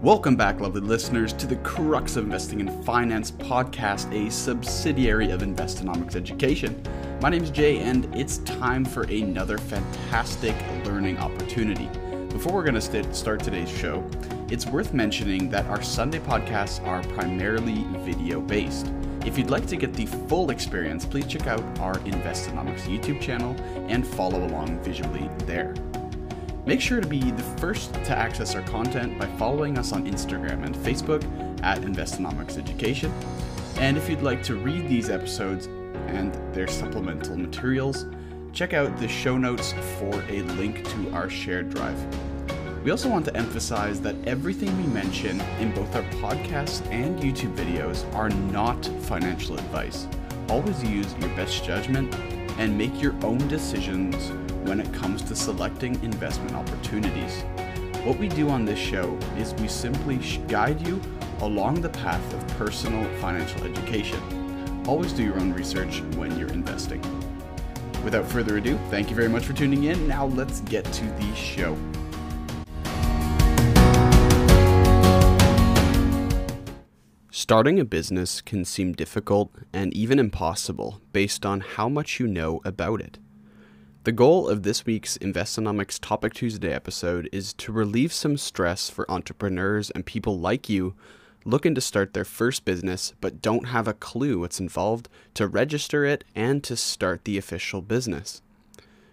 Welcome back, lovely listeners, to the Crux of Investing in Finance podcast, a subsidiary of Investonomics Education. My name is Jay, and it's time for another fantastic learning opportunity. Before we're going to start today's show, it's worth mentioning that our Sunday podcasts are primarily video based. If you'd like to get the full experience, please check out our Investonomics YouTube channel and follow along visually there. Make sure to be the first to access our content by following us on Instagram and Facebook at Investonomics Education. And if you'd like to read these episodes and their supplemental materials, check out the show notes for a link to our shared drive. We also want to emphasize that everything we mention in both our podcasts and YouTube videos are not financial advice. Always use your best judgment and make your own decisions when it comes to selecting investment opportunities. What we do on this show is we simply guide you along the path of personal financial education. Always do your own research when you're investing. Without further ado, thank you very much for tuning in. Now let's get to the show. Starting a business can seem difficult and even impossible based on how much you know about it. The goal of this week's Investonomics Topic Tuesday episode is to relieve some stress for entrepreneurs and people like you looking to start their first business but don't have a clue what's involved to register it and to start the official business.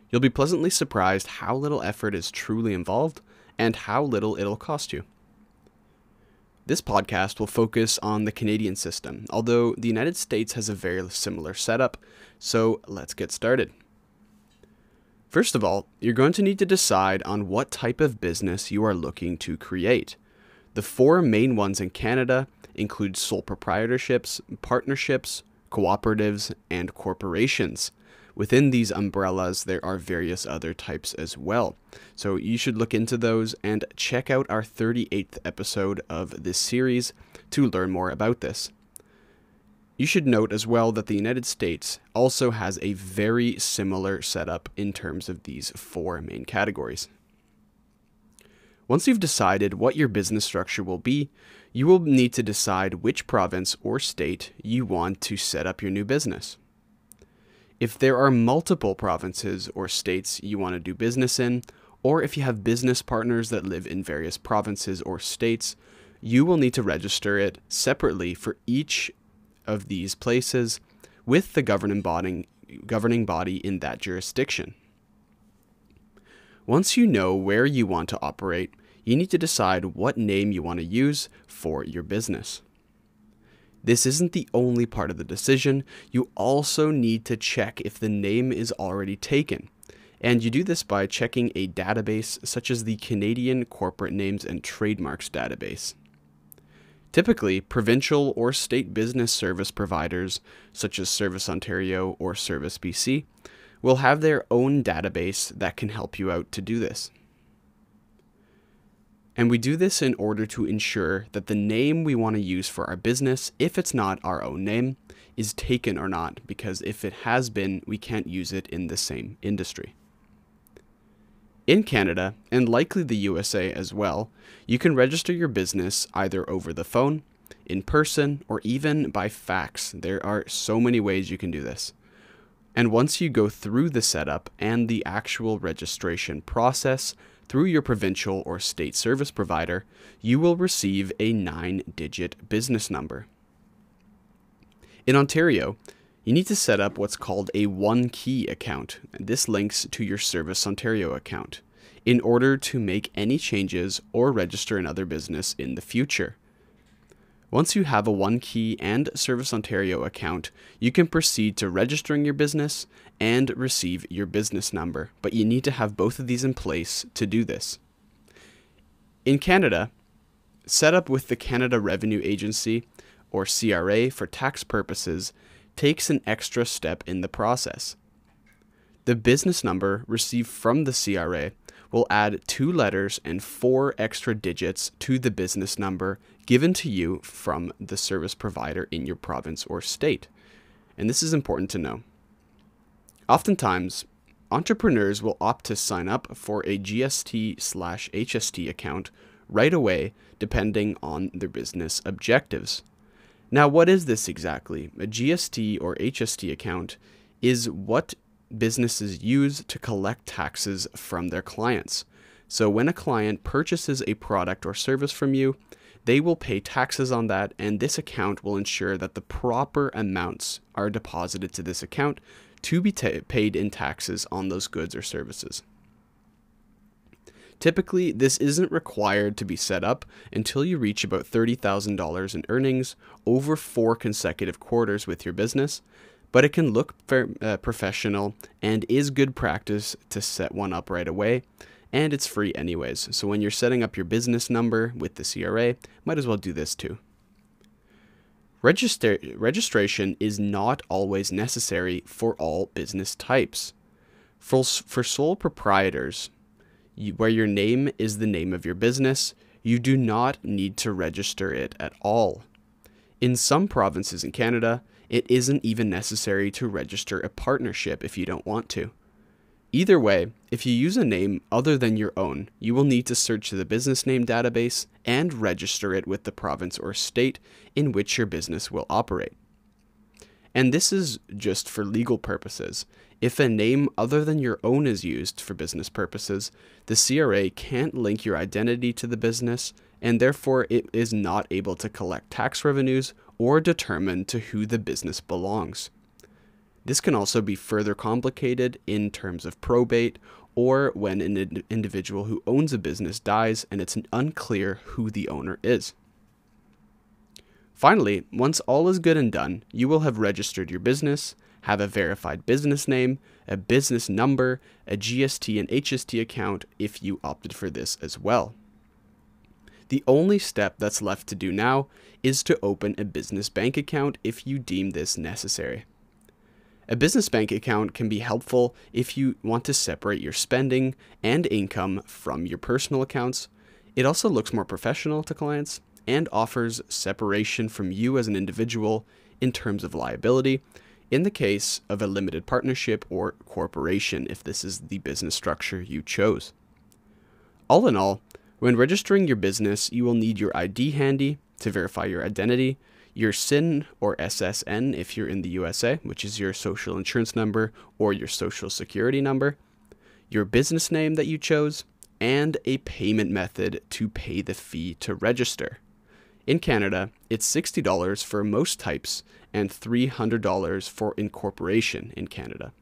You'll be pleasantly surprised how little effort is truly involved and how little it'll cost you. This podcast will focus on the Canadian system, although the United States has a very similar setup, so let's get started. First of all, you're going to need to decide on what type of business you are looking to create. The four main ones in Canada include sole proprietorships, partnerships, cooperatives, and corporations. Within these umbrellas, there are various other types as well. So you should look into those and check out our 38th episode of this series to learn more about this. You should note as well that the United States also has a very similar setup in terms of these four main categories. Once you've decided what your business structure will be, you will need to decide which province or state you want to set up your new business. If there are multiple provinces or states you want to do business in, or if you have business partners that live in various provinces or states, you will need to register it separately for each of these places with the governing body, governing body in that jurisdiction. Once you know where you want to operate, you need to decide what name you want to use for your business. This isn't the only part of the decision, you also need to check if the name is already taken. And you do this by checking a database such as the Canadian Corporate Names and Trademarks database. Typically, provincial or state business service providers, such as Service Ontario or Service BC, will have their own database that can help you out to do this. And we do this in order to ensure that the name we want to use for our business, if it's not our own name, is taken or not, because if it has been, we can't use it in the same industry. In Canada, and likely the USA as well, you can register your business either over the phone, in person, or even by fax. There are so many ways you can do this. And once you go through the setup and the actual registration process through your provincial or state service provider, you will receive a nine digit business number. In Ontario, you need to set up what's called a one key account. This links to your Service Ontario account in order to make any changes or register another business in the future. Once you have a One Key and Service Ontario account, you can proceed to registering your business and receive your business number, but you need to have both of these in place to do this. In Canada, set up with the Canada Revenue Agency, or CRA, for tax purposes takes an extra step in the process. The business number received from the CRA will add two letters and four extra digits to the business number given to you from the service provider in your province or state. And this is important to know. Oftentimes, entrepreneurs will opt to sign up for a GST slash HST account right away depending on their business objectives. Now, what is this exactly? A GST or HST account is what businesses use to collect taxes from their clients. So, when a client purchases a product or service from you, they will pay taxes on that, and this account will ensure that the proper amounts are deposited to this account to be paid in taxes on those goods or services. Typically, this isn't required to be set up until you reach about $30,000 in earnings over four consecutive quarters with your business, but it can look uh, professional and is good practice to set one up right away. And it's free anyways, so when you're setting up your business number with the CRA, might as well do this too. Register- registration is not always necessary for all business types. For, for sole proprietors, where your name is the name of your business, you do not need to register it at all. In some provinces in Canada, it isn't even necessary to register a partnership if you don't want to. Either way, if you use a name other than your own, you will need to search the business name database and register it with the province or state in which your business will operate. And this is just for legal purposes. If a name other than your own is used for business purposes, the CRA can't link your identity to the business, and therefore it is not able to collect tax revenues or determine to who the business belongs. This can also be further complicated in terms of probate or when an individual who owns a business dies and it's unclear who the owner is. Finally, once all is good and done, you will have registered your business, have a verified business name, a business number, a GST and HST account if you opted for this as well. The only step that's left to do now is to open a business bank account if you deem this necessary. A business bank account can be helpful if you want to separate your spending and income from your personal accounts. It also looks more professional to clients and offers separation from you as an individual in terms of liability in the case of a limited partnership or corporation if this is the business structure you chose. All in all, when registering your business, you will need your ID handy to verify your identity your SIN or SSN if you're in the USA, which is your social insurance number or your social security number, your business name that you chose, and a payment method to pay the fee to register. In Canada, it's $60 for most types and $300 for incorporation in Canada.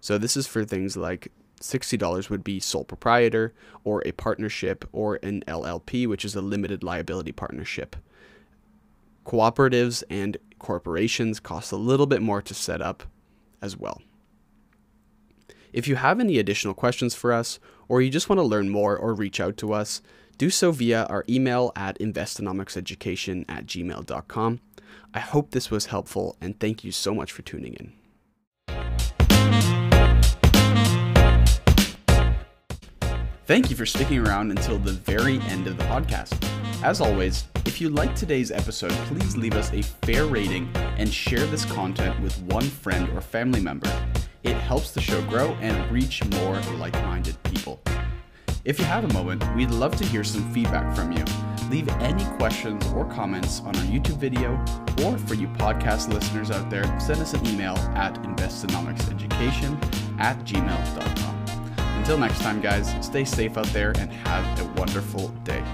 So this is for things like $60 would be sole proprietor or a partnership or an LLP, which is a limited liability partnership. Cooperatives and corporations cost a little bit more to set up as well. If you have any additional questions for us, or you just want to learn more or reach out to us, do so via our email at investonomicseducation at gmail.com. I hope this was helpful, and thank you so much for tuning in. Thank you for sticking around until the very end of the podcast. As always, if you liked today's episode, please leave us a fair rating and share this content with one friend or family member. It helps the show grow and reach more like minded people. If you have a moment, we'd love to hear some feedback from you. Leave any questions or comments on our YouTube video, or for you podcast listeners out there, send us an email at investonomicseducation at gmail.com. Until next time, guys, stay safe out there and have a wonderful day.